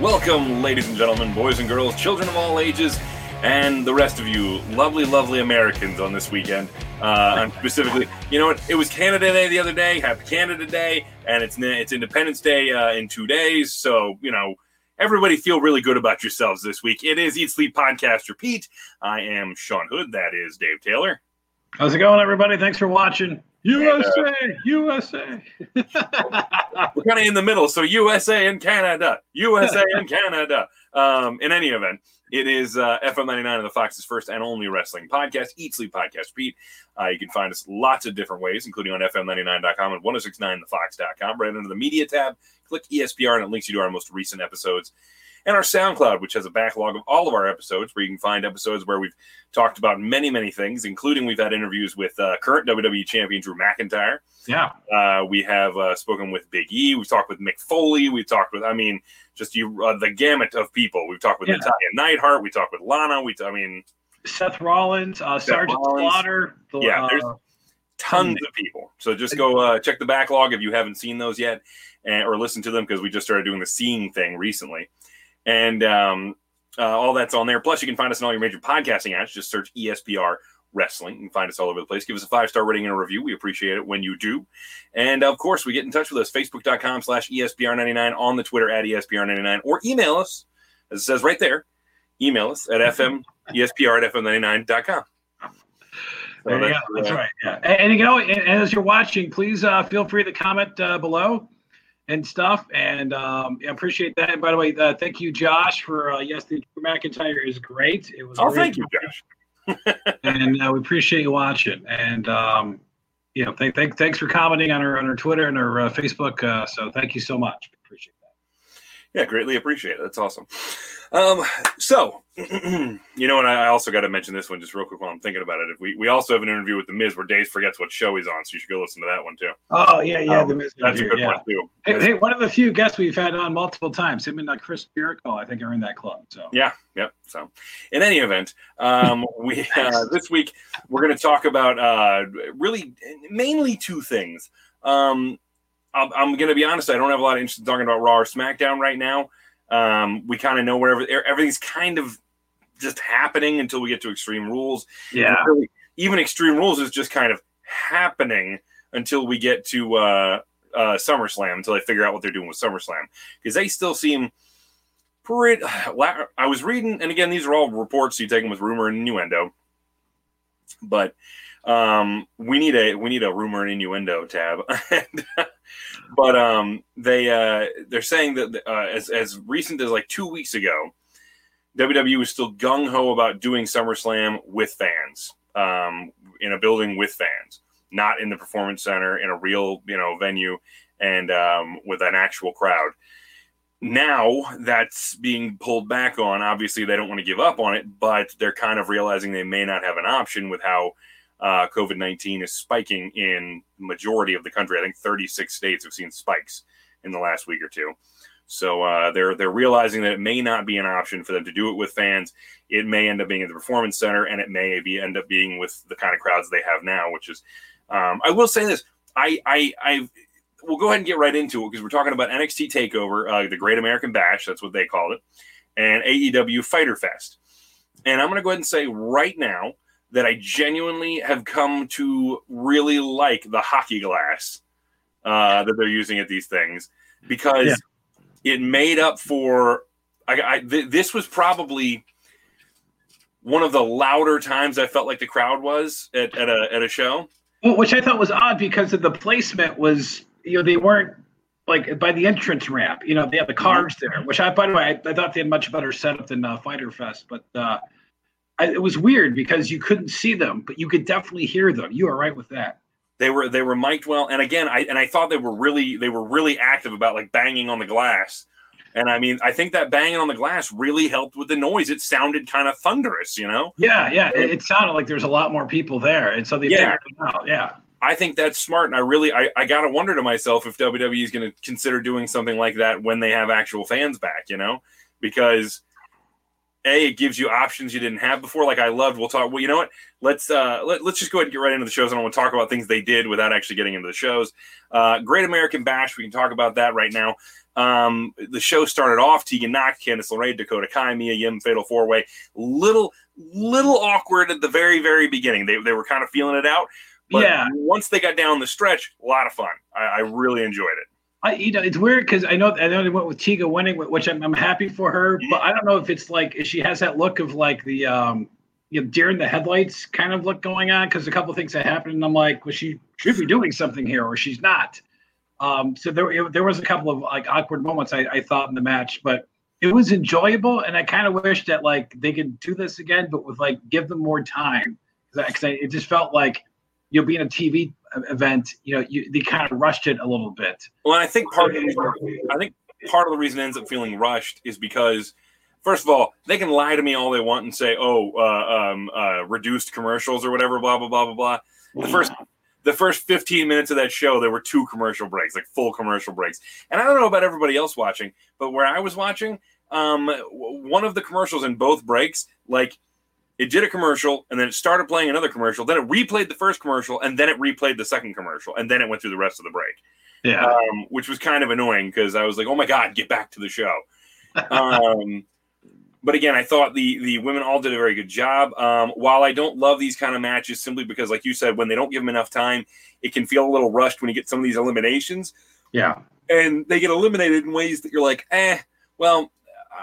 Welcome, ladies and gentlemen, boys and girls, children of all ages, and the rest of you, lovely, lovely Americans on this weekend. Uh, specifically, you know what? It was Canada Day the other day. Happy Canada Day, and it's it's Independence Day uh, in two days. So you know, everybody feel really good about yourselves this week. It is Eat Sleep Podcast Repeat. I am Sean Hood. That is Dave Taylor. How's it going, everybody? Thanks for watching. USA, and, uh, USA. we're kind of in the middle, so USA and Canada, USA and Canada. Um, in any event, it is uh, FM 99 of the Fox's first and only wrestling podcast, Eat Sleep Podcast Repeat. Uh, you can find us lots of different ways, including on FM99.com and 1069thefox.com. Right under the media tab, click ESPR and it links you to our most recent episodes and our SoundCloud, which has a backlog of all of our episodes, where you can find episodes where we've talked about many, many things, including we've had interviews with uh, current WWE champion Drew McIntyre. Yeah. Uh, we have uh, spoken with Big E. We've talked with Mick Foley. We've talked with, I mean, just you uh, the gamut of people. We've talked with yeah. Natalya Neidhart. We talked with Lana. We, t- I mean, Seth Rollins, uh, Seth Sergeant Rollins. Slaughter. The, yeah, there's uh, tons of people. So just go uh, check the backlog if you haven't seen those yet, and, or listen to them because we just started doing the seeing thing recently and um, uh, all that's on there. Plus, you can find us on all your major podcasting apps. Just search ESPR Wrestling. Can find us all over the place. Give us a five star rating and a review. We appreciate it when you do. And of course, we get in touch with us Facebook.com slash ESPR99 on the Twitter at ESPR99 or email us, as it says right there. Email us at FM ESPR at FM99.com. So that's, that's uh, right. Yeah. And, and, you know, and, and as you're watching, please uh, feel free to comment uh, below and stuff. And um, I appreciate that. And by the way, uh, thank you, Josh, for uh, yes, the McIntyre is great. It was. Oh, thank you, Josh. and uh, we appreciate you watching. And um, you know, thank, thank, thanks for commenting on our on our Twitter and our uh, Facebook. Uh, so thank you so much. Appreciate that. Yeah, greatly appreciate it. That's awesome. Um, so, you know, and I also got to mention this one just real quick while I'm thinking about it. If we, we also have an interview with The Miz where Dave forgets what show he's on, so you should go listen to that one too. Oh, yeah, yeah. Um, the Miz that's a good yeah. one too. Hey, hey, one of the few guests we've had on multiple times, him and uh, Chris Jericho, I think, are in that club. So, yeah, yep. So, in any event, um, we uh, this week we're going to talk about uh, really mainly two things. Um, I'm, I'm going to be honest, I don't have a lot of interest in talking about Raw or SmackDown right now. Um, we kind of know where everything's kind of just happening until we get to Extreme Rules. Yeah. Really, even Extreme Rules is just kind of happening until we get to uh, uh, SummerSlam, until they figure out what they're doing with SummerSlam. Because they still seem pretty. I was reading, and again, these are all reports, so you take them with rumor and innuendo. But um, we need a we need a rumor and innuendo tab. and, but um, they uh, they're saying that uh, as as recent as like two weeks ago, WWE was still gung ho about doing SummerSlam with fans, um, in a building with fans, not in the Performance Center in a real you know venue and um, with an actual crowd. Now that's being pulled back on. Obviously, they don't want to give up on it, but they're kind of realizing they may not have an option with how uh, COVID 19 is spiking in majority of the country. I think 36 states have seen spikes in the last week or two. So uh, they're they're realizing that it may not be an option for them to do it with fans. It may end up being at the performance center, and it may be end up being with the kind of crowds they have now. Which is, um, I will say this: I I I we'll go ahead and get right into it because we're talking about NXT Takeover, uh, the Great American Bash. That's what they called it, and AEW Fyter Fest. And I'm going to go ahead and say right now that I genuinely have come to really like the hockey glass uh, that they're using at these things because yeah. it made up for. I, I th- this was probably one of the louder times I felt like the crowd was at, at a at a show. Well, which I thought was odd because of the placement was you know they weren't like by the entrance ramp. You know they had the cars mm-hmm. there, which I by the way I, I thought they had much better setup than uh, Fyter Fest, but. Uh, I, it was weird because you couldn't see them, but you could definitely hear them. You are right with that. They were they were mic'd well, and again, I and I thought they were really they were really active about like banging on the glass. And I mean, I think that banging on the glass really helped with the noise. It sounded kind of thunderous, you know? Yeah, yeah. It, it sounded like there's a lot more people there. And so they yeah. figured it out. Yeah. I think that's smart. And I really, I, I got to wonder to myself if WWE is going to consider doing something like that when they have actual fans back, you know? Because a it gives you options you didn't have before. Like I loved. We'll talk. Well, you know what? Let's uh let, let's just go ahead and get right into the shows. I don't want to talk about things they did without actually getting into the shows. Uh, Great American Bash. We can talk about that right now. Um, the show started off Tegan Nox, Candice LeRae, Dakota Kai, Mia Yim, Fatal Four Way. Little little awkward at the very very beginning. They they were kind of feeling it out. But Yeah. once they got down the stretch, a lot of fun. I, I really enjoyed it. I, you know, it's weird because I know I know they went with Tegan winning, which I'm, I'm happy for her. But I don't know if it's like if she has that look of like the um, you know, deer in the headlights kind of look going on because a couple things that happened, and I'm like, well, she should be doing something here, or she's not. Um, so there there was a couple of like awkward moments I, I thought in the match, but it was enjoyable, and I kind of wish that like they could do this again, but with like give them more time because it just felt like you'll being a TV event, you know, you, they kind of rushed it a little bit. Well, and I think part of the reason, I think part of the reason it ends up feeling rushed is because, first of all, they can lie to me all they want and say, "Oh, uh, um, uh, reduced commercials or whatever," blah blah blah blah blah. The first, the first fifteen minutes of that show, there were two commercial breaks, like full commercial breaks. And I don't know about everybody else watching, but where I was watching, um, one of the commercials in both breaks, like. It did a commercial and then it started playing another commercial. Then it replayed the first commercial and then it replayed the second commercial and then it went through the rest of the break Yeah. um, which was kind of annoying because I was like, "Oh my god, get back to the show." um, but again, I thought the the women all did a very good job. Um, while I don't love these kind of matches, simply because, like you said, when they don't give them enough time, it can feel a little rushed when you get some of these eliminations, yeah. and they get eliminated in ways that you're like, "Eh, well."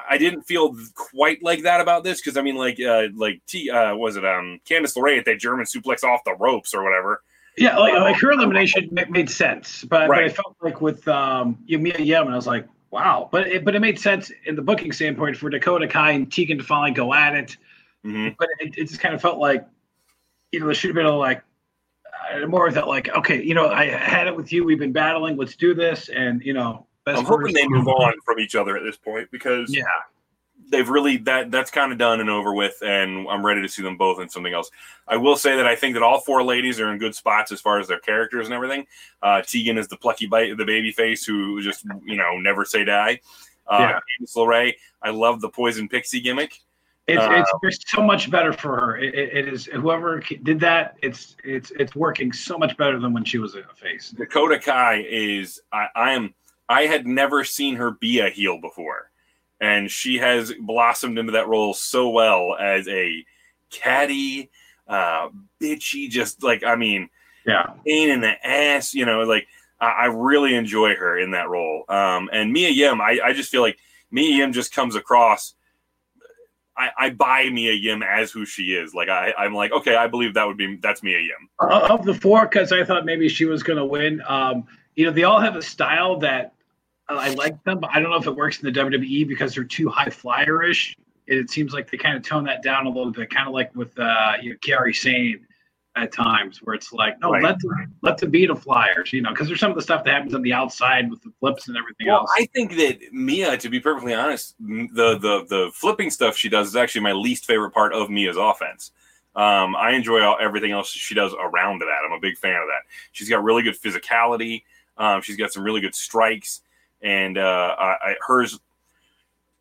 I didn't feel quite like that about this because I mean, like, uh, like T, uh, was it um Candice LeRae at that German suplex off the ropes or whatever? Yeah, like, like her elimination ma- made sense, but, but I felt like with um, Yamiya Yem, and I was like, wow. But it, but it made sense in the booking standpoint for Dakota Kai and Tegan to finally go at it. hmm But it, it just kind of felt like, you know, there should have been a, like uh, more of that, like, okay, you know, I had it with you. We've been battling. Let's do this. And you know, best I'm hoping they move on from each other at this point because Yeah, they've really that that's kind of done and over with, and I'm ready to see them both in something else. I will say that I think that all four ladies are in good spots as far as their characters and everything. Uh, Tegan is the plucky bite, the baby face who just you know never say die. Uh, Yeah. Candice LeRae, I love the poison pixie gimmick. it's Uh, it's it's so much better for her. It, it, it is whoever did that. It's it's it's working so much better than when she was a face. Dakota Kai is I, I am I had never seen her be a heel before, and she has blossomed into that role so well as a catty, uh, bitchy, just like I mean. Yeah. pain in the ass. You know, like I, I really enjoy her in that role. Um, and Mia Yim, I, I just feel like Mia Yim just comes across. I, I buy Mia Yim as who she is. Like I, I'm like, okay, I believe that would be that's Mia Yim. Uh, of the four, because I thought maybe she was going to win. Um, you know, they all have a style that uh, I like them, but I don't know if it works in the WWE because they're too high flyerish. It, it seems like they kind of tone that down a little bit, kind of like with uh, you know, Gary Sane at times, where it's like, no, Right. let the, let the be the flyers, you know, because there's some of the stuff that happens on the outside with the flips and everything Well, else. I think that Mia, to be perfectly honest, the the the flipping stuff she does is actually my least favorite part of Mia's offense. Um, I enjoy all, everything else she does around that. I'm a big fan of that. She's got really good physicality. Um, she's got some really good strikes, and uh, I, I, hers.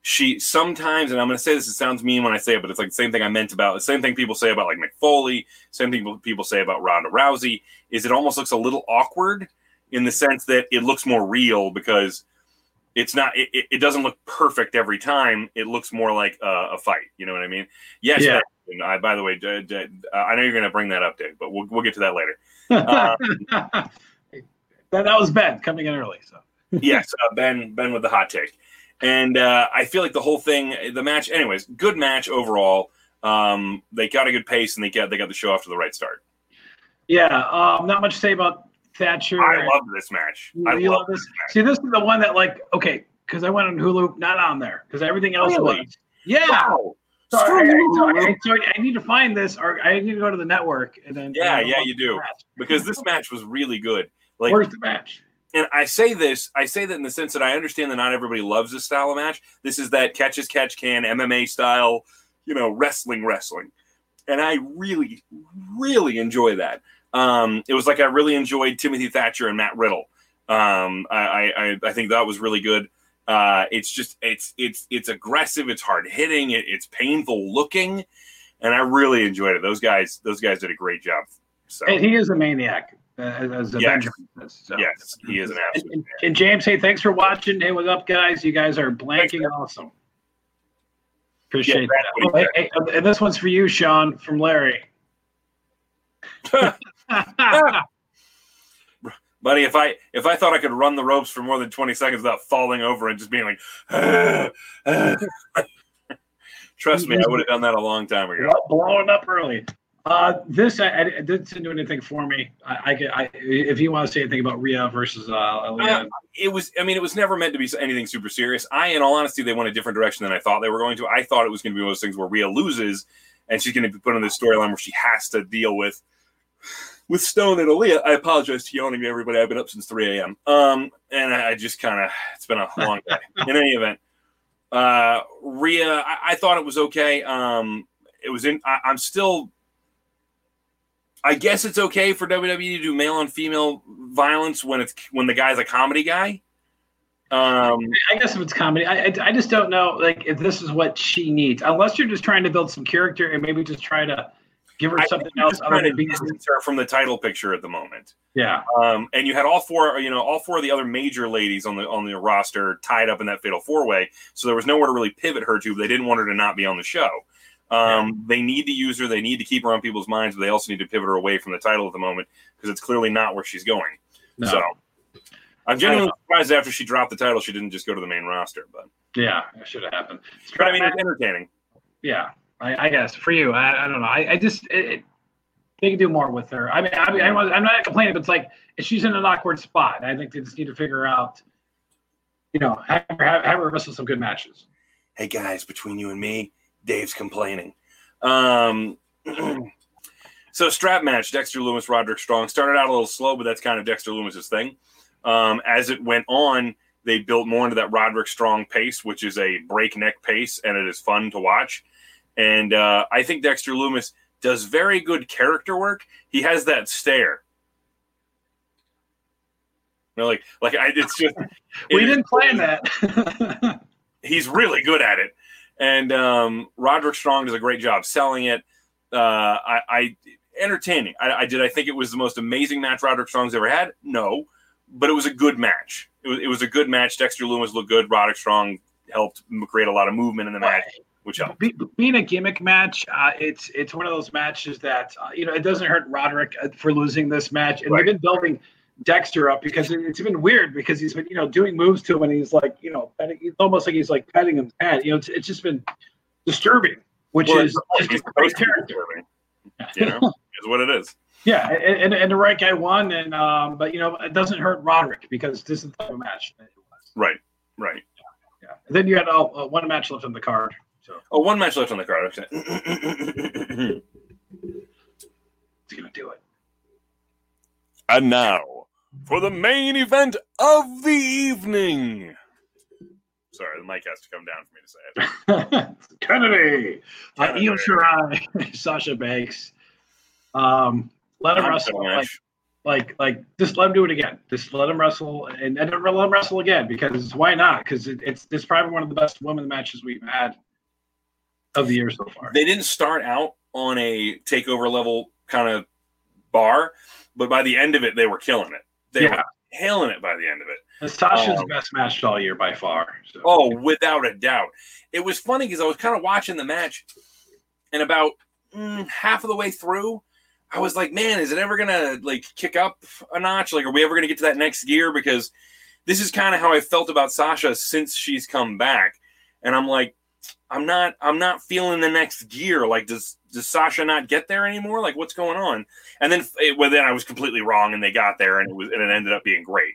She sometimes, and I'm going to say this. It sounds mean when I say it, but it's like the same thing I meant about the same thing people say about like Mick Foley. Same thing people- say about Ronda Rousey. Is it almost looks a little awkward in the sense that it looks more real because it's not it, it- doesn't look perfect every time it looks more like a, a fight you know what i mean yes Yeah. and I, by the way D- D- i know you're going to bring that up dave but we'll, we'll get to that later um, that, that was Ben coming in early. So yes uh, ben ben with the hot take and uh, i feel like the whole thing the match anyways good match overall um, they got a good pace and they got they got the show off to the right start yeah, um, not much to say about Thatcher. i love this match You, i you love love this? See, this is the one that like okay, because I went on Hulu, not on there, because everything else Really? was. Yeah. wow Sorry, I. I, I need to find this, or I need to go to the network and then. Yeah, yeah, you do. match. because this match was really good like Where's the match? and I say this, I say that in the sense that I understand that not everybody loves this style of match. This is that catch as catch can MMA style, you know, wrestling, wrestling, and I really, really enjoy that. Um, it was like I really enjoyed Timothy Thatcher and Matt Riddle. Um, I, I, I think that was really good. Uh, it's just it's it's it's aggressive. It's hard hitting. It, it's painful looking, and I really enjoyed it. Those guys those guys did a great job. So And he is a maniac, uh, as Yes. Avenger. So. yes, he is an And, absolute. and, and James, hey, thanks for watching. Hey, what's up, guys? You guys are blanking awesome. Appreciate Yeah, that. Oh, hey, hey, and this one's for you, Sean, from Larry. Buddy, if I if I thought I could run the ropes for more than twenty seconds without falling over and just being like, trust me, I would have done that a long time ago. blowing up early. Uh, this I, I, didn't do anything for me. I, I, I if you want to say anything about Rhea versus uh, Aaliyah, It was, I mean, it was never meant to be anything super serious. I, in all honesty, they went a different direction than I thought they were going to. I thought it was going to be one of those things where Rhea loses and she's going to be put on this storyline where she has to deal with with Stone and Aaliyah. I apologize to yawning to everybody. I've been up since 3 a.m. Um, and I I just kind of, it's been a long day. In any event, uh, Rhea, I, I thought it was okay. Um, it was in, I, I'm still, I guess it's okay for WWE to do male and female violence when it's when the guy's a comedy guy. Um, I guess if it's comedy, I, I I just don't know like if this is what she needs. Unless you're just trying to build some character and maybe just try to give her I something else other trying to than being distance her from the title picture at the moment. yeah. Um, and you had all four, you know, all four of the other major ladies on the on the roster tied up in that fatal four way. So there was nowhere to really pivot her to. But they didn't want her to not be on the show. Um, They need to use her. They need to keep her on people's minds, but they also need to pivot her away from the title at the moment because it's clearly not where she's going. No. So I'm genuinely surprised after she dropped the title, she didn't just go to the main roster. But Yeah, it should have happened. but I mean, it's entertaining. yeah, I, I guess for you, I, I don't know. I, I just it, it, they can do more with her. I mean, I mean, I was, I'm not complaining, but it's like she's in an awkward spot. I think they just need to figure out, you know, have her, have, have her wrestle some good matches. hey guys, between you and me, Dave's complaining. Um, so strap match, Dexter Lumis, Roderick Strong started out a little slow, but that's kind of Dexter Lumis's thing. Um, as it went on, they built more into that Roderick Strong pace, which is a breakneck pace, and it is fun to watch. And uh, I think Dexter Lumis does very good character work. He has that stare. You know, like, like I, it's just we it- didn't plan that. he's really good at it. And um, Roderick Strong does a great job selling it. Uh, I, I entertaining. I, I did. I think it was the most amazing match Roderick Strong's ever had. No, but it was a good match. It was, it was a good match. Dexter Lumis looked good. Roderick Strong helped create a lot of movement in the match, which helped. Be, being a gimmick match, uh, it's it's one of those matches that uh, you know it doesn't hurt Roderick uh, for losing this match, and Right. they've been building Dexter up because it, it's been weird because he's been you know doing moves to him and he's like you know petting, it's almost like he's like petting his head. You know, it's, it's just been disturbing, which Well, is just supposed great character. You know, is what it is. Yeah, and, and, and the right guy won, and um, but you know it doesn't hurt Roderick because this is the type of match that it was. Right. Right. Yeah. And then you had uh, uh, one match left on the card. So Oh, one match left on the card. Okay. it's gonna do it. And now for the main event of the evening. Sorry, the mic has to come down for me to say it. Kennedy, uh. Io Shirai, Sasha Banks. Um, let him wrestle. Like, like, like, just let him do it again. Just let him wrestle, and, and let him wrestle again because why not? Because it, it's it's probably one of the best women matches we've had of the year so far. They didn't start out on a takeover level kind of bar, but by the end of it, they were killing it. They Yeah. were killing it by the end of it. Sasha's Um, best match all year by far. So. Oh, without a doubt. It was funny because I was kind of watching the match, and about mm, half of the way through, I was like, "Man, is it ever gonna like kick up a notch? Like, are we ever gonna get to that next gear?" Because this is kind of how I felt about Sasha since she's come back, and I'm like, I'm not, I'm not feeling the next gear. Like, does does Sasha not get there anymore? Like, what's going on? And then, it, well, then I was completely wrong, and they got there, and it was, and it ended up being great.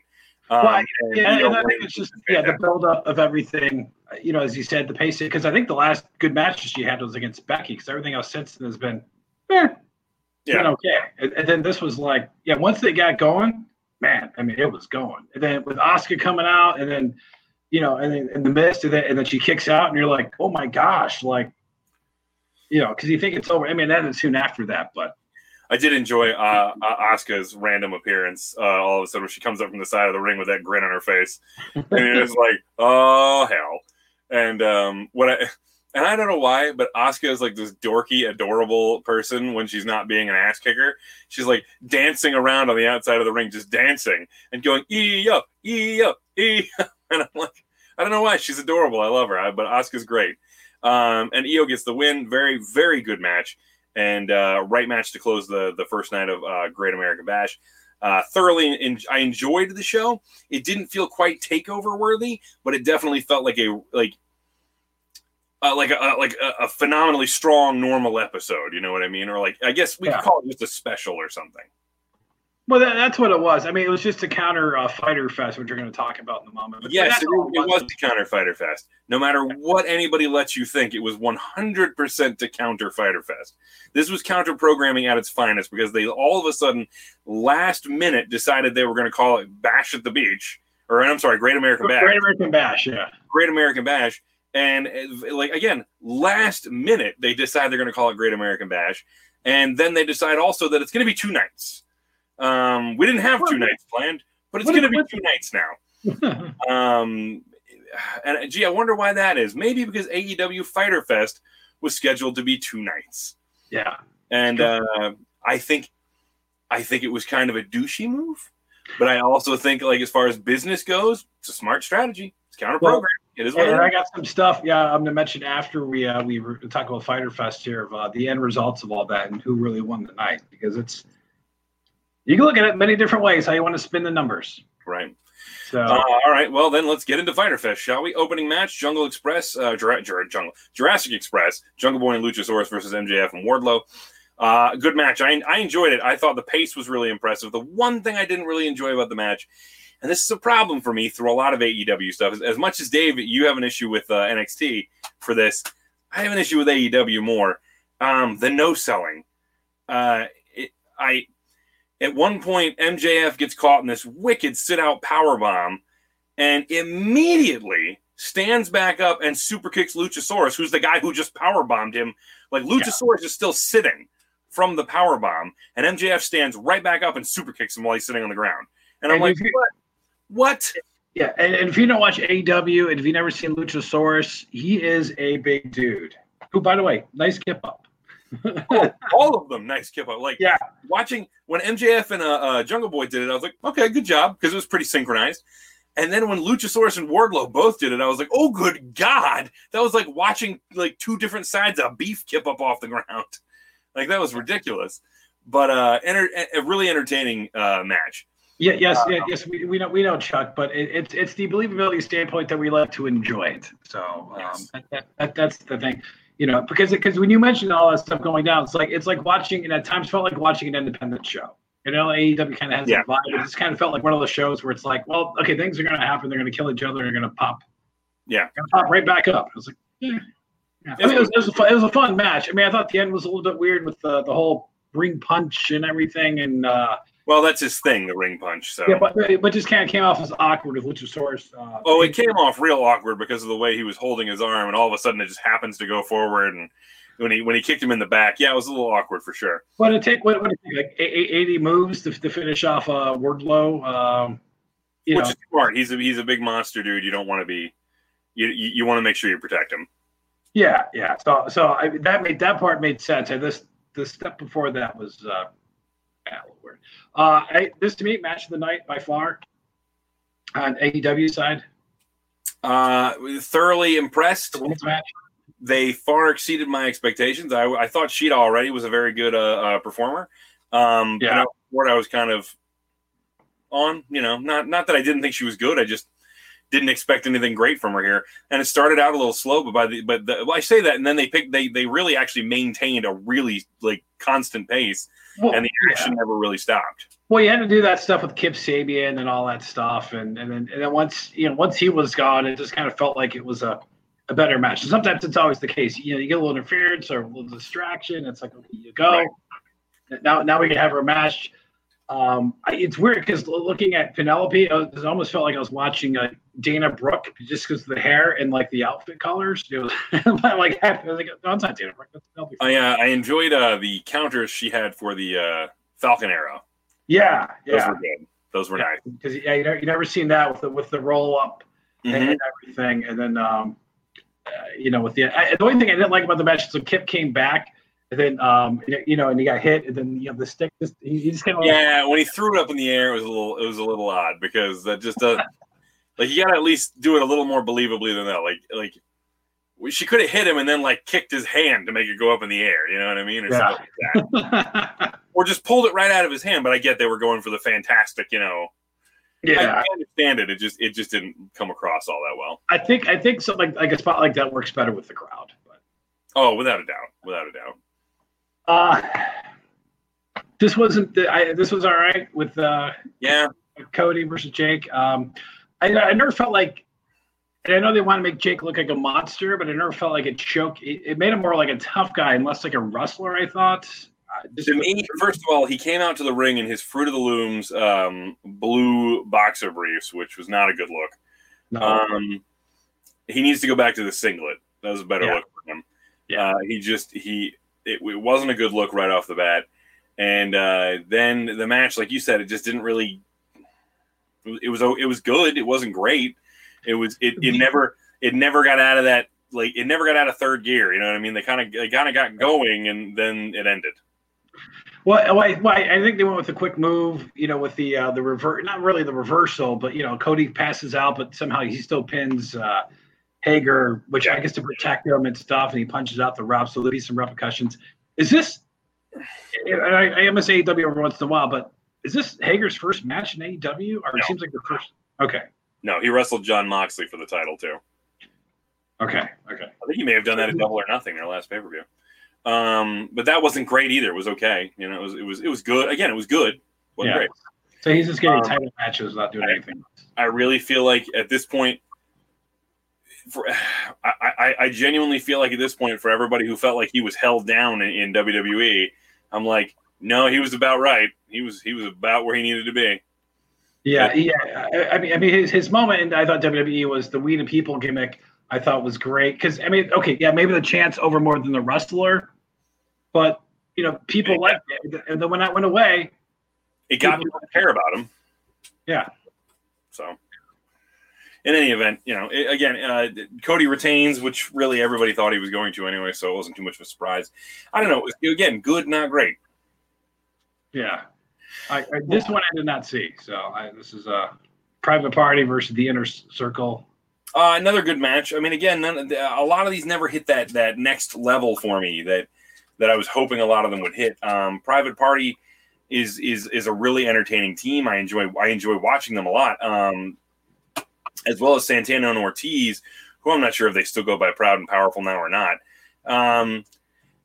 Um, Well, and, Yeah, know, and I think it's just yeah the build up of everything. You know, as you said, the pace. Because I think the last good match she had was against Becky. Because everything else since then has been, eh, Yeah. been okay. And, and then this was like, yeah, once they got going, man, I mean, it was going. And then with Oscar coming out, and then you know, and then in the midst of that, and then she kicks out, and you're like, oh my gosh, like, you know, because you think it's over. I mean, that is soon after that, but I did enjoy uh, Asuka's random appearance. Uh, all of a sudden, when she comes up from the side of the ring with that grin on her face, and it's like, oh hell. And um, what I and I don't know why, but Asuka is like this dorky, adorable person when she's not being an ass kicker. She's like dancing around on the outside of the ring, just dancing and going e up, e up, e. And I'm like, I don't know why. She's adorable. I love her, but Asuka's great. Um, and Io gets the win. Very, very good match and uh, right match to close the the first night of uh, Great American Bash. Uh, thoroughly, in, I enjoyed the show. It didn't feel quite takeover worthy, but it definitely felt like a like uh, like a like a, a, phenomenally strong normal episode. You know what I mean? Or like I guess we yeah. could call it just a special or something. Well, that, that's what it was. I mean, it was just to counter uh, Fyter Fest, which we're going to talk about in a moment. But yes, it, it, was to counter Fyter Fest. No matter what anybody lets you think, it was 100% to counter Fyter Fest. This was counter programming at its finest because they all of a sudden, last minute, decided they were going to call it Bash at the Beach, or I'm sorry, Great American Bash. Great American Bash, yeah. Great American Bash. And uh, like again, last minute they decide they're going to call it Great American Bash, and then they decide also that it's going to be two nights. Um, we didn't have two nights planned, but it's going to be two nights now. um, and gee, I wonder why that is. Maybe because AEW Fyter Fest was scheduled to be two nights. Yeah, and uh, I think, I think it was kind of a douchey move, but I also think, like as far as business goes, it's a smart strategy. It's counter program. Well, it is. and I got some stuff. Yeah, I'm gonna mention after we uh, we talk about Fyter Fest here of uh, the end results of all that and who really won the night because it's you can look at it many different ways how you want to spin the numbers. Right. So, uh, all right. Well, then let's get into Fyter Fest, shall we? Opening match: Jungle Express, uh, Jura- Jura- Jungle Jurassic Express, Jungle Boy and Luchasaurus versus MJF and Wardlow. Uh, good match. I, I enjoyed it. I thought the pace was really impressive. The one thing I didn't really enjoy about the match, and this is a problem for me through a lot of AEW stuff, is as much as Dave, you have an issue with uh, NXT for this, I have an issue with AEW more. Um, the no selling. Uh, it, I at one point, MJF gets caught in this wicked sit out power bomb and immediately stands back up and super kicks Luchasaurus, who's the guy who just power bombed him. Like Luchasaurus yeah. is still sitting from the power bomb, and MJF stands right back up and super kicks him while he's sitting on the ground. And, and I'm like, you, what? What? Yeah, and, and if you don't watch AW and if you've never seen Luchasaurus, he is a big dude. Who, by the way, nice kip up oh, all of them nice kip up. Like yeah, watching when MJF and uh, uh, Jungle Boy did it, I was like, okay, good job because it was pretty synchronized. And then when Luchasaurus and Wardlow both did it, I was like, oh, good God. That was like watching like two different sides of beef kip up off the ground. Like that was ridiculous. But uh, enter- a really entertaining uh, match. Yeah, yes, uh, yeah, yes, we, we know we know Chuck, but it, it's it's the believability standpoint that we like to enjoy it. So um, yes. that, that, that's the thing you know, because because when you mentioned all that stuff going down, it's like it's like watching, and at times felt like watching an independent show. You know, AEW kind of has yeah. that vibe. It just kind of felt like one of those shows where it's like, well, okay, things are going to happen. They're going to kill each other. They're going to pop. Yeah, gonna pop right back up. I was like, yeah. yeah. I mean, it, was, it, was a fun, it was a fun match. I mean, I thought the end was a little bit weird with the the whole ring punch and everything, and uh, well, that's his thing, the ring punch. So yeah, but but just kind of came off as awkward with Luchasaurus. Uh, oh, it came off real awkward because of the way he was holding his arm, and all of a sudden it just happens to go forward. And when he when he kicked him in the back, yeah, it was a little awkward for sure. What it take? What, what it take? Like eighty moves to, to finish off uh, Wardlow. Um, Which know. is smart. He's a he's a big monster dude. You don't want to be. You you, you want to make sure you protect him. Yeah, yeah. So so I, that made that part made sense. And this the step before that was uh, little weird. Uh, I, this to me, match of the night by far on AEW side. Uh, thoroughly impressed. The they far exceeded my expectations. I, I thought Shida already was a very good uh, uh, performer. Um, yeah. What I was kind of on, you know, not not that I didn't think she was good. I just didn't expect anything great from her here. And it started out a little slow, but by the but the, well, I say that, and then they picked they they really actually maintained a really like constant pace, well, and the action yeah. never really stopped. Well, you had to do that stuff with Kip Sabian and all that stuff, and and then and then once you know once he was gone, it just kind of felt like it was a a better match. And sometimes it's always the case. You know, you get a little interference or a little distraction. It's like okay, you go. Right. Now now we can have our match. Um, I, it's weird because looking at Penelope, it almost felt like I was watching a Dana Brooke just because the hair and like the outfit colors. It was like I was like, no, it's not Dana Brooke. That's, fine. I uh, I enjoyed uh, the counters she had for the uh, Falcon Arrow. yeah, Those yeah. were good. Those were nice. Because yeah, you, know, you never seen that with the with the roll up Mhm. and everything, and then um, uh, you know with the I, the only thing I didn't like about the match is so Kip came back. And then, um, you know, and he got hit, and then you know the stick. Just, he, he just kind of Yeah, when he threw it up in the air, it was a little it was a little odd because that just doesn't like you got to at least do it a little more believably than that. Like like she could have hit him and then like kicked his hand to make it go up in the air. You know what I mean? Or Yeah. something like that. Or just pulled it right out of his hand. But I get they were going for the fantastic. You know, I, yeah. I understand it. It just it just didn't come across all that well. I think I think something like, like a spot like that works better with the crowd. But Oh, without a doubt, without a doubt. Uh, this wasn't. The, I, this was all right with uh, Yeah, Cody versus Jake. Um, I, I never felt like, and I know they want to make Jake look like a monster, but I never felt like it choked. It, it made him more like a tough guy and less like a wrestler. I thought. Uh, to me, first of all, he came out to the ring in his Fruit of the Looms um, blue boxer briefs, which was not a good look. no, Um, he needs to go back to the singlet. That was a better Yeah. look for him. Yeah. Uh, he just he it, it wasn't a good look right off the bat, and uh, then the match, like you said, it just didn't really. It was it was good. It wasn't great. It was it, it never it never got out of that like it never got out of third gear. You know what I mean? They kind of they kind of got going and then it ended. Well, I, well, I I think they went with a quick move, you know, with the uh, the revert, not really the reversal, but you know, Cody passes out, but somehow he still pins uh, Hager, which I guess to protect him and stuff, and he punches out the rub, so there'll be some repercussions. Is this? I, I am a say AEW every once in a while, but is this Hager's first match in AEW, or No. it seems like the first? Okay, No, he wrestled Jon Moxley for the title too. okay, okay. I think he may have done that at Double or Nothing, in their last pay per view. Um, but that wasn't great either. It was okay. You know, it was it was it was good. Again, it was good. wasn't Yeah. great. So he's just getting Um, title matches not doing I- anything. I really feel like at this point, for I, I, I genuinely feel like at this point, for everybody who felt like he was held down in, in WWE, I'm like, no, he was about right. He was he was about where he needed to be. Yeah, yeah. I, I mean, I mean, his his moment, and I thought WWE was the "We the People" gimmick. I thought was great because I mean, okay, yeah, maybe the chance over more than the wrestler, but you know, people Yeah. liked it, and then when that went away, It got people to care about him. Yeah. So, in any event, you know, i- again, uh, Cody retains, which really everybody thought he was going to anyway, so it wasn't too much of a surprise. I don't know. It was, again, good, not great. yeah, I, I this one I did not see. So I, this is a private party versus the inner circle. Uh, another good match. I mean, again, none, a lot of these never hit that that next level for me that that I was hoping a lot of them would hit. Um, Private Party is is is a really entertaining team. I enjoy I enjoy watching them a lot. Um, as well as Santana and Ortiz, who I'm not sure if they still go by Proud and Powerful now or not. Um,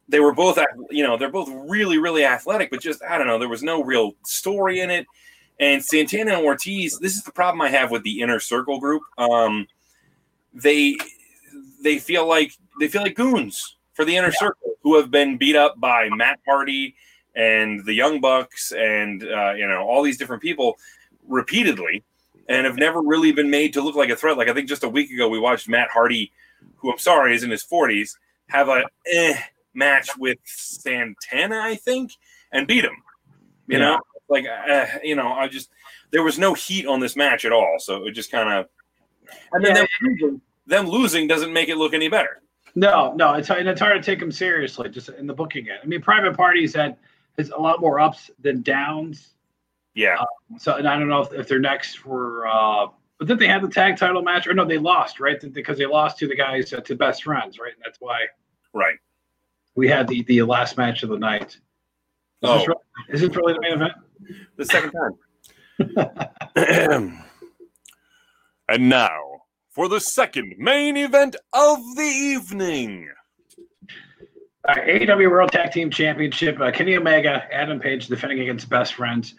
they were both, you know, they're both really, really athletic, but just I don't know, there was no real story in it. And Santana and Ortiz, this is the problem I have with the inner circle group. Um, they they feel like they feel like goons for the inner circle who have been beat up by Matt Hardy and the Young Bucks and uh, you know all these different people repeatedly and have never really been made to look like a threat. Like I think just a week ago we watched Matt Hardy, who I'm sorry is in his 40s, have a eh match with Santana, I think, and beat him. You know, like uh, you know, I just there was no heat on this match at all, so it just kind of and then Yeah, them, losing, them losing doesn't make it look any better. No, no, it's and it's hard to take them seriously just in the booking it. I mean, private parties had has a lot more ups than downs. Yeah, So, and I don't know if, if they're next for, uh, but did they have the tag title match or no? They lost, right? Because they lost to the guys uh, to best friends, right? And that's why right. we had the the last match of the night. Is, Oh. this, really, is this really the main event? The second time. and now for the second main event of the evening. Uh, AEW World Tag Team Championship. Uh, Kenny Omega, Adam Page defending against Best Friends.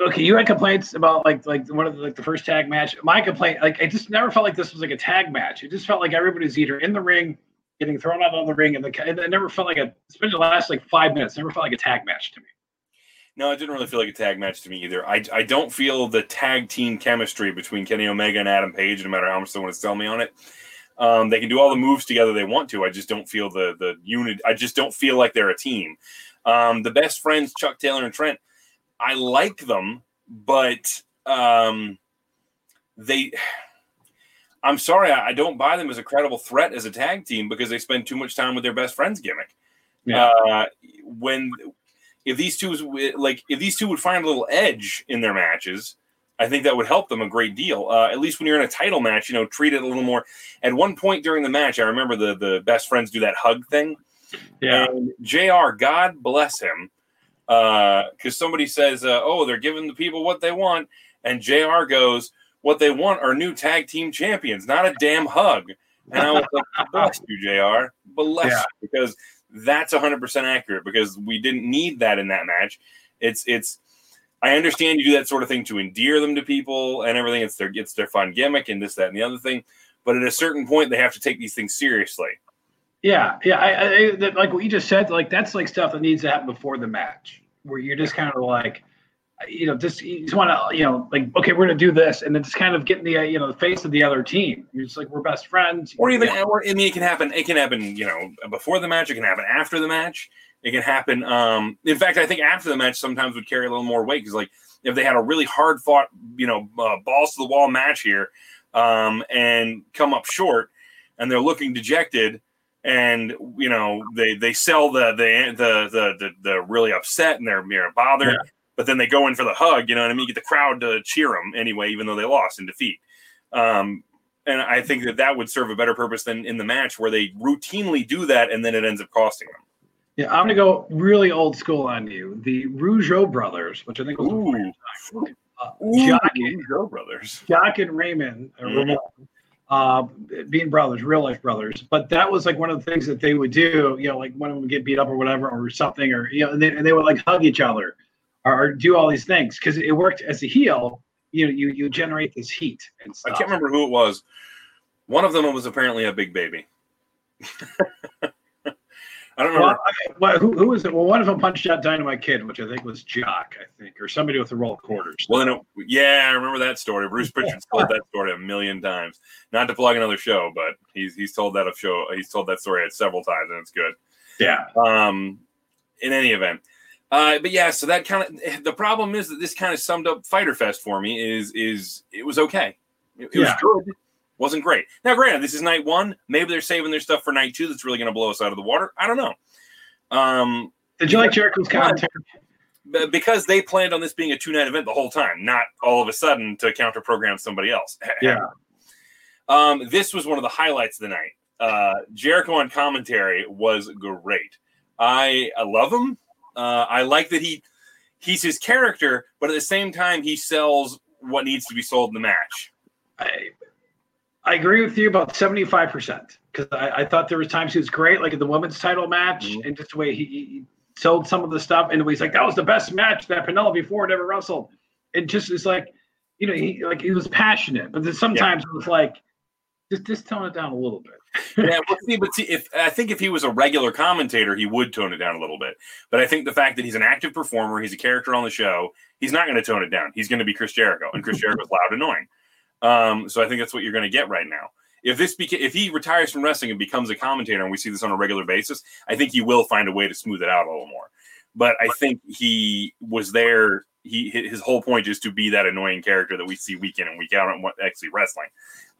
Okay, you had complaints about like like one of the, like the first tag match. My complaint, like I just never felt like this was like a tag match. It just felt like everybody's either in the ring, getting thrown out of the ring, and the it never felt like a. Especially the last like five minutes, never felt like a tag match to me. No, it didn't really feel like a tag match to me either. I, I don't feel the tag team chemistry between Kenny Omega and Adam Page, no matter how much they want to sell me on it. Um, they can do all the moves together they want to. I just don't feel the the unit. I just don't feel like they're a team. Um, the best friends, Chuck Taylor and Trent, I like them, but um, they. I'm sorry, I, don't buy them as a credible threat as a tag team because they spend too much time with their best friends gimmick. Yeah. Uh, when if these two like if these two would find a little edge in their matches, I think that would help them a great deal. Uh, at least when you're in a title match, you know, treat it a little more. At one point during the match, I remember the the best friends do that hug thing. Yeah. And Jr. God bless him, because somebody says, uh, "Oh, they're giving the people what they want," and Jr. goes, "What they want are new tag team champions, not a damn hug." And I was like, "Bless you, Jr. Bless Yeah. you," because that's 100% accurate. Because we didn't need that in that match. It's it's. I understand you do that sort of thing to endear them to people and everything. It's their it's their fun gimmick and this, that, and the other thing. But at a certain point, they have to take these things seriously. Yeah, yeah. I, I, that- like what you just said, like that's like stuff that needs to happen before the match, where you're just kind of like, you know, just you just want to, you know, like okay, we're gonna do this, and then just kind of getting the, uh, you know, the face of the other team. You're just like we're best friends, or even or I mean, it can happen. It can happen, you know, before the match. It can happen after the match. It can happen. Um, in fact, I think after the match sometimes would carry a little more weight because, like, if they had a really hard fought, you know, uh, balls to the wall match here, um, and come up short, and they're looking dejected, and you know they they sell the the the the the, the really upset and they're know, bothered. Yeah. But then they go in for the hug, you know what I mean? You get the crowd to cheer them anyway, even though they lost in defeat. Um, and I think that that would serve a better purpose than in the match where they routinely do that and then it ends up costing them. Yeah, I'm gonna go really old school on you. The Rougeau brothers, which I think was Ooh, uh, Ooh, Jock, Joe Brothers. Jacques and Raymond, Mhm. Ramon, uh, being brothers, real life brothers. But that was like one of the things that they would do. You know, like one of them would get beat up or whatever or something, or you know, and they, and they would like hug each other or, or do all these things because it worked as a heel. You know, you you generate this heat and stuff. I can't remember who it was. One of them was apparently a big baby. I don't Well, remember. I- well, who, who was it? Well, one of them punched out Dynamite Kid, which I think was Jacques, I think, or somebody with the roll quarters. Well, it, yeah, I remember that story. Bruce Pritchard's told that story a million times. Not to plug another show, but he's he's told that of show. He's told that story at several times, and it's good. yeah, Um, in any event, uh, but yeah. So that kind of the problem is that this kind of summed up Fyter Fest for me. Is is it was okay. It, it Yeah. was good. Wasn't great. Now, granted, this is night one. Maybe they're saving their stuff for night two. That's really going to blow us out of the water. I don't know. Um, did you like Jericho's commentary? because they planned on this being a two night event the whole time, not all of a sudden to counter program somebody else. Yeah. Um, this was one of the highlights of the night. Uh, Jericho on commentary was great. I I love him. Uh, I like that he he's his character, but at the same time he sells what needs to be sold in the match. I, I agree with you about seventy five percent because I, I thought there was times he was great, like in the women's title match, Mhm. and just the way he, he sold some of the stuff, and he's like, "That was the best match that Penelope Ford ever wrestled." It just is like, you know, he like he was passionate, but then sometimes it was like, just just tone it down a little bit. yeah, but see, but see, if I think if he was a regular commentator, he would tone it down a little bit. But I think the fact that he's an active performer, he's a character on the show, he's not going to tone it down. He's going to be Chris Jericho, and Chris Jericho's loud, and annoying. Um, so I think that's what you're going to get right now. If this beca- if he retires from wrestling and becomes a commentator, and we see this on a regular basis, I think he will find a way to smooth it out a little more. But I think he was there. He his whole point is to be that annoying character that we see week in and week out on what actually wrestling.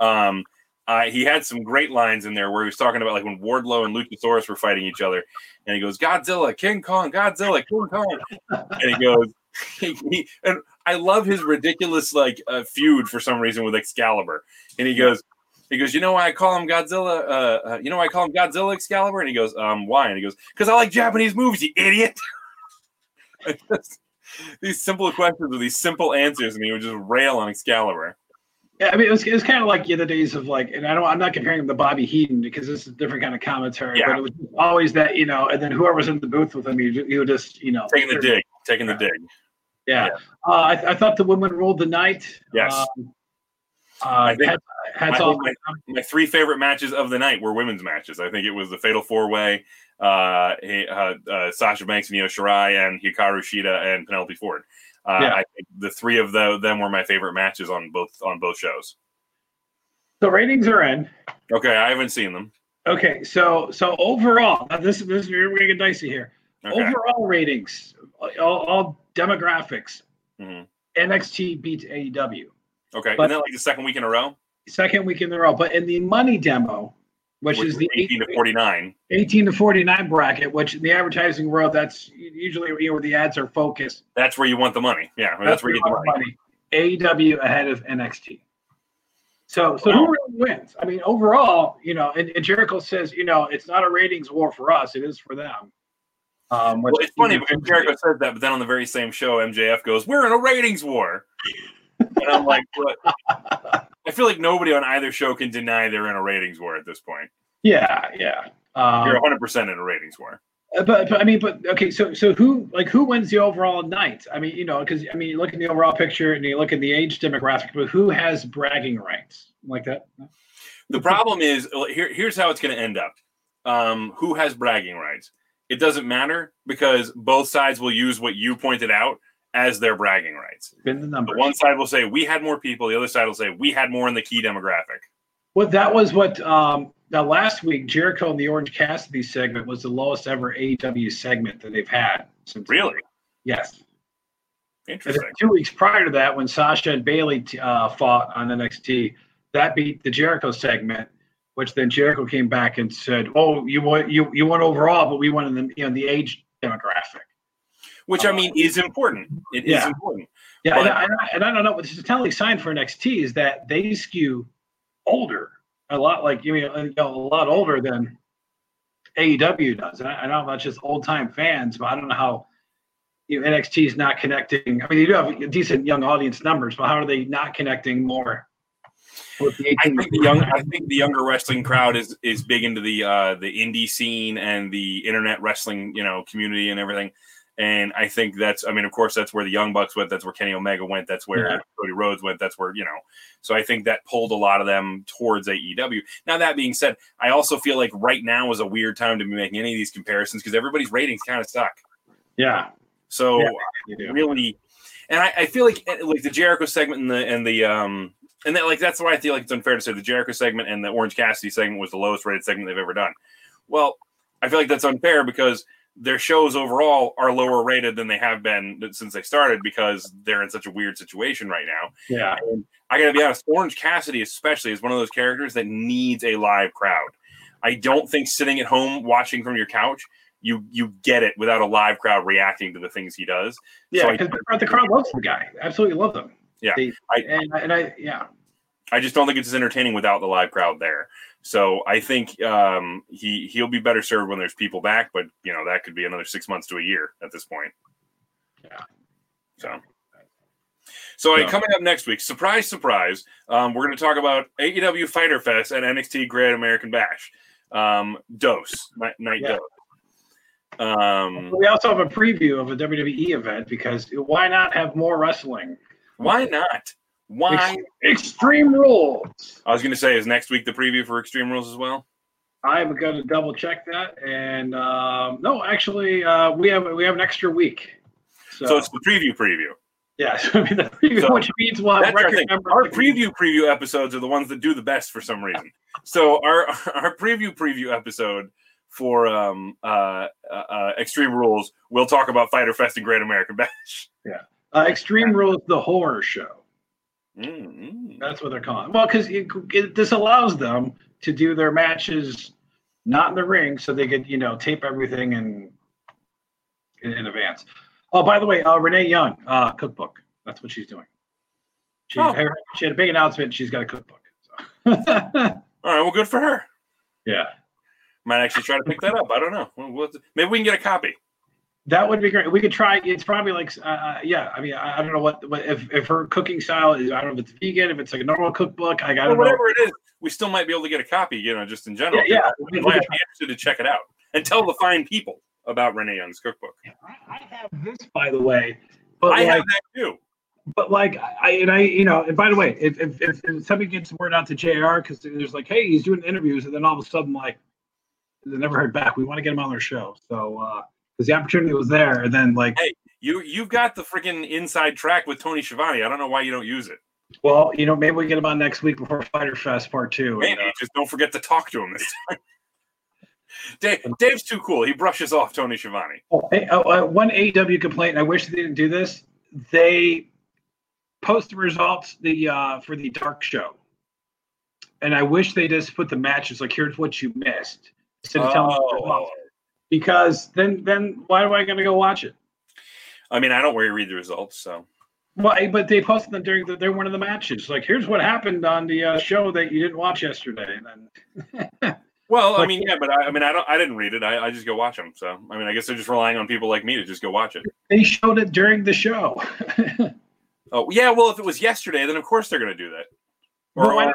Um, uh, he had some great lines in there where he was talking about like when Wardlow and Luchasaurus were fighting each other, and he goes Godzilla, King Kong, Godzilla, King Kong, and he goes, he, he- and I love his ridiculous like uh, feud for some reason with Excalibur, and he goes. He goes, you know why I call him Godzilla? Uh, uh, you know why I call him Godzilla Excalibur? And he goes, um, why? And he goes, because I like Japanese movies, you idiot. Just these simple questions with these simple answers, and he would just rail on Excalibur. Yeah, I mean, it was, it was kind of like the days of like, and I don't, I'm not comparing him to Bobby Heenan because this is a different kind of commentary, Yeah. but it was always that, you know, and then whoever's in the booth with him, you would just, you know, Taking the dig, taking the dig. Yeah. Uh, I, I thought the women ruled the night. Yes. Um, Uh, think- hats, hats off. think my three favorite matches of the night were women's matches. I think it was the Fatal Four Way, uh, uh, uh, Sasha Banks Io Shirai, and Hikaru Shida and Penelope Ford. Uh, Yeah. I think the three of the, them were my favorite matches on both on both shows. The ratings are in. Okay, I haven't seen them. Okay, so so overall, this this we're gonna get dicey here. Okay, Overall ratings, all, all demographics. Mhm. NXT beats AEW. okay, but- and then like the second week in a row, Second week in a row, but in the money demo, which, which is the eighteen to forty nine. 18 to 49 bracket, which in the advertising world, that's usually you know, where the ads are focused. That's where you want the money. Yeah, that's, where you get the money. AEW ahead of NXT. So, so who really wins? I mean, overall, you know, and, and Jericho says, you know, it's not a ratings war for us; it is for them. Um, which Well, it's funny because Jericho said that, but then on the very same show, MJF goes, "We're in a ratings war," and I'm like, "What?" I feel like nobody on either show can deny they're in a ratings war at this point. yeah, yeah. Um, You're 100 percent in a ratings war. But, but I mean, but okay, so so who like who wins the overall night? I mean, you know, because I mean, you look at the overall picture and you look at the age demographic, but who has bragging rights like that? The problem is here. Here's how it's going to end up. Um, who has bragging rights? It doesn't matter because both sides will use what you pointed out as their bragging rights. Been the The number. one side will say we had more people. The other side will say we had more in the key demographic. Well, that was what um now last week Jericho and the Orange Cassidy segment was the lowest ever AEW segment that they've had since. Really Yes. Interesting. two weeks prior to that, when Sasha and Bayley uh, fought on NXT, that beat the Jericho segment, which then Jericho came back and said, "Oh, you won, you you won overall, but we won in the you know the age demographic." Which I mean is important. It is Yeah. important. Yeah, and, But- I, and I- and I don't know, but this the telling sign for NXT is that they skew older, a lot like you mean know, a lot older than AEW does. And I, I know that's just old time fans, but I don't know how you know, NXT is not connecting. I mean, you do have decent young audience numbers, but how are they not connecting more with the 18 I think the young, I think the younger wrestling crowd is is big into the uh, the indie scene and the internet wrestling, you know, community and everything. And I think that's, I mean, of course, that's where the Young Bucks went. That's where Kenny Omega went. That's where Yeah. Cody Rhodes went. That's where, you know, so I think that pulled a lot of them towards AEW. Now, that being said, I also feel like right now is a weird time to be making any of these comparisons because everybody's ratings kind of suck. Yeah, So Yeah. really and I, I feel like eh, like the Jericho segment and the and the um and that like that's why I feel like it's unfair to say the Jericho segment and the Orange Cassidy segment was the lowest rated segment they've ever done. Well, I feel like that's unfair because their shows overall are lower rated than they have been since they started because they're in such a weird situation right now. Yeah. I gotta be honest, Orange Cassidy especially is one of those characters that needs a live crowd. I don't think sitting at home watching from your couch, you you get it without a live crowd reacting to the things he does. Yeah, So because the, crowd- the crowd loves the guy. Absolutely love him. Yeah, They- I- and, and I yeah. I just don't think it's as entertaining without the live crowd there. So I think um, he he'll be better served when there's people back, but you know that could be another six months to a year at this point. Yeah. So. So uh, coming up next week, surprise, surprise, um, we're going to talk about AEW Fyter Fest and NXT Great American Bash. Um, dose night, night Yeah. dose. Um, We also have a preview of a WWE event because why not have more wrestling? Why not? Why? Extreme Rules. I was going to say, is next week the preview for Extreme Rules as well? I'm going to double check that. And um, no, actually, uh, we have we have an extra week. So, So it's the preview preview. yeah, so I mean, the preview, So which means we'll have record Our preview preview episodes are the ones that do the best for some reason. So our our preview preview episode for um uh, uh, uh Extreme Rules, we'll talk about Fyter Fest and Great American Bash. Uh, Extreme Rules, the horror show. Mm-hmm. That's what they're calling. Well, because it, it, this allows them to do their matches not in the ring, so they could you know tape everything in in, in advance. Oh, by the way, uh, Renee Young uh, cookbook. That's what she's doing. She, Oh. her- she had a big announcement. She's got a cookbook. So. All right, well, good for her. yeah, Might actually try to pick that up. I don't know. Maybe we can get a copy. That would be great. We could try. It's probably like, uh, uh, yeah. I mean, I, I don't know what, what if if her cooking style is. I don't know if it's vegan, if it's like a normal cookbook. I don't know. whatever it is, we still might be able to get a copy. You know, just in general. Yeah, yeah. We might be interested to check it out and tell the fine people about Renee Young's cookbook. I, I have this, by the way. But I like, have that too. But like I and I, you know, and by the way, if if, if, if somebody gets word out to Jr. because there's like, hey, he's doing interviews, and then all of a sudden, like, they never heard back. We want to get him on our show, so because the opportunity was there, and then like, Hey. You you've got the freaking inside track with Tony Schiavone. I don't know why you don't use it. well, you know, maybe we get him on next week before Fyter Fest Part Two. and, Maybe uh, just don't forget to talk to him this time. Dave, Dave's too cool. He brushes off Tony Schiavone. Oh, hey, oh, uh, one AEW complaint. I wish they didn't do this. They post the results the uh, for the Dark Show, and I wish they just put the matches like here's what you missed instead of telling Oh. results. Because then then why am I going to go watch it? I mean, I don't really read the results, so Well, but they posted them during the, they're one of the matches. Like here's what happened on the uh, show that you didn't watch yesterday, and then well, I mean, yeah, but I, I mean, I don't, I didn't read it. I, I just go watch them. So, I mean, I guess they're just relying on people like me to just go watch it. they showed it during the show. Oh, yeah. Well, if it was yesterday, then of course they're going to do that. But Or, why or not,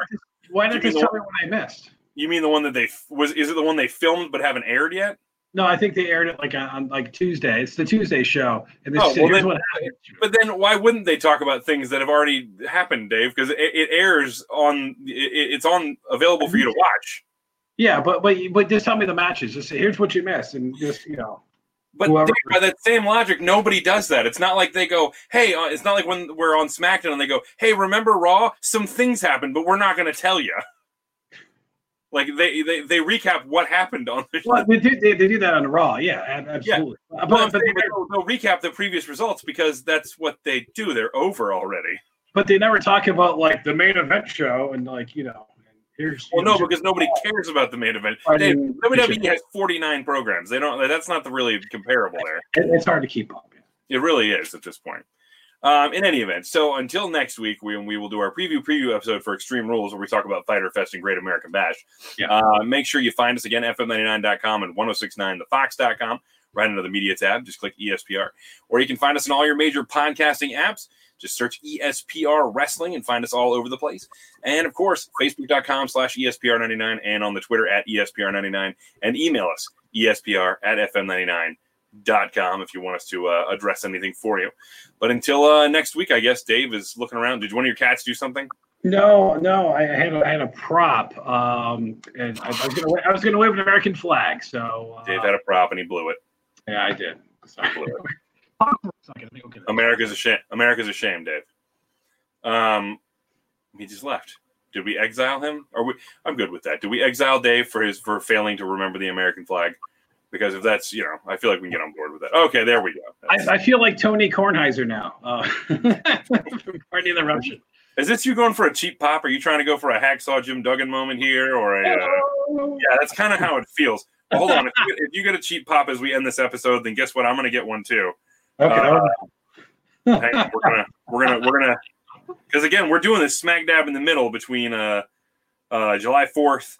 why you not mean just the tell me what I missed? you mean the one that they was? Is it the one they filmed but haven't aired yet? No, I think they aired it like on, like Tuesday. It's the Tuesday show, and they Oh, well, "Here's then- what happened." But then why wouldn't they talk about things that have already happened, Dave? Because it, it airs on, it, it's on available for you to watch. Yeah, but but but just tell me the matches. Just say, "Here's what you missed," and just you know. But Dave, by that same logic, nobody does that. It's not like they go, "Hey," uh, it's not like when we're on SmackDown and they go, "Hey, remember Raw? Some things happened, but we're not going to tell you." Like they, they they recap what happened on the show. Well, they do they, they do that on Raw. Yeah, ab- absolutely. Uh, Well, But but, saying they'll, recap the previous results because that's what they do. They're over already. but they never talk about like the main event show and like you know. Here's Well, no, because nobody cares about the main event. Mean, WWE has 49 programs. They don't. That's not the really comparable there. it- it's hard to keep up. It really is at this point. Um, in any event, so until next week, we, we will do our preview preview episode for Extreme Rules, where we talk about Fyter Fest and Great American Bash. Yeah. Uh, make sure you find us again, fm99.com and 1069thefox.com, right under the media tab. Just click ESPR. Or you can find us in all your major podcasting apps. Just search ESPR Wrestling and find us all over the place. And of course, facebook.com slash E ESPR99 and on the Twitter at E ESPR99 and email us, ESPR at FM99 dot com if you want us to uh, address anything for you. But until uh, next week, I guess Dave is looking around. Did one of your cats do something? No, no, I had a, I had a prop, um, and I, I was gonna I was gonna wave an American flag. So uh, Dave had a prop and he blew it. yeah, I did. So, He blew it. Hold on for a second, let me go get it. America's a shame. America's a shame, Dave. Um, he just left. Did we exile him? Or we? I'm good with that. Did we exile Dave for his for failing to remember the American flag? Because if that's you know, I feel like we can get on board with that. Okay, there we go. I, I feel like Tony Kornheiser now. Uh, from Pardon the Interruption. is this you going for a cheap pop? Are you trying to go for a hacksaw Jim Duggan moment here, or a? Uh, Yeah, that's kind of how it feels. Well, hold on. If you, if you get a cheap pop as we end this episode, then guess what? I'm going to get one too. Okay. Uh, Hang on, we're gonna, we're gonna, we're gonna, because again, we're doing this smack dab in the middle between uh, uh, July 4th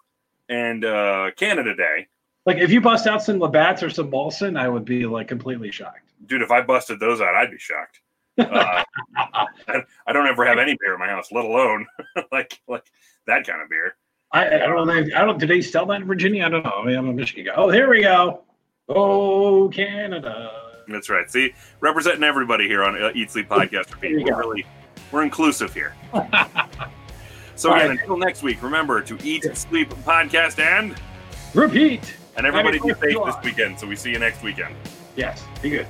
and uh, Canada Day. Like if you bust out some Labatt's or some Molson, I would be like completely shocked. Dude, if I busted those out, I'd be shocked. Uh, I, don't ever have any beer in my house, let alone like like that kind of beer. I, I don't know. I don't. Do they sell that in Virginia? I don't know. I mean, I'm a Michigan guy. Oh, here we go. Oh, Canada. That's right. See, representing everybody here on uh, Eat Sleep Podcast. You We're go. really we're inclusive here. so again, right. until next week, remember to eat, sleep, podcast, and Repeat. And everybody be Happy Fourth of safe this weekend. So we see you next weekend. Yes. Be good.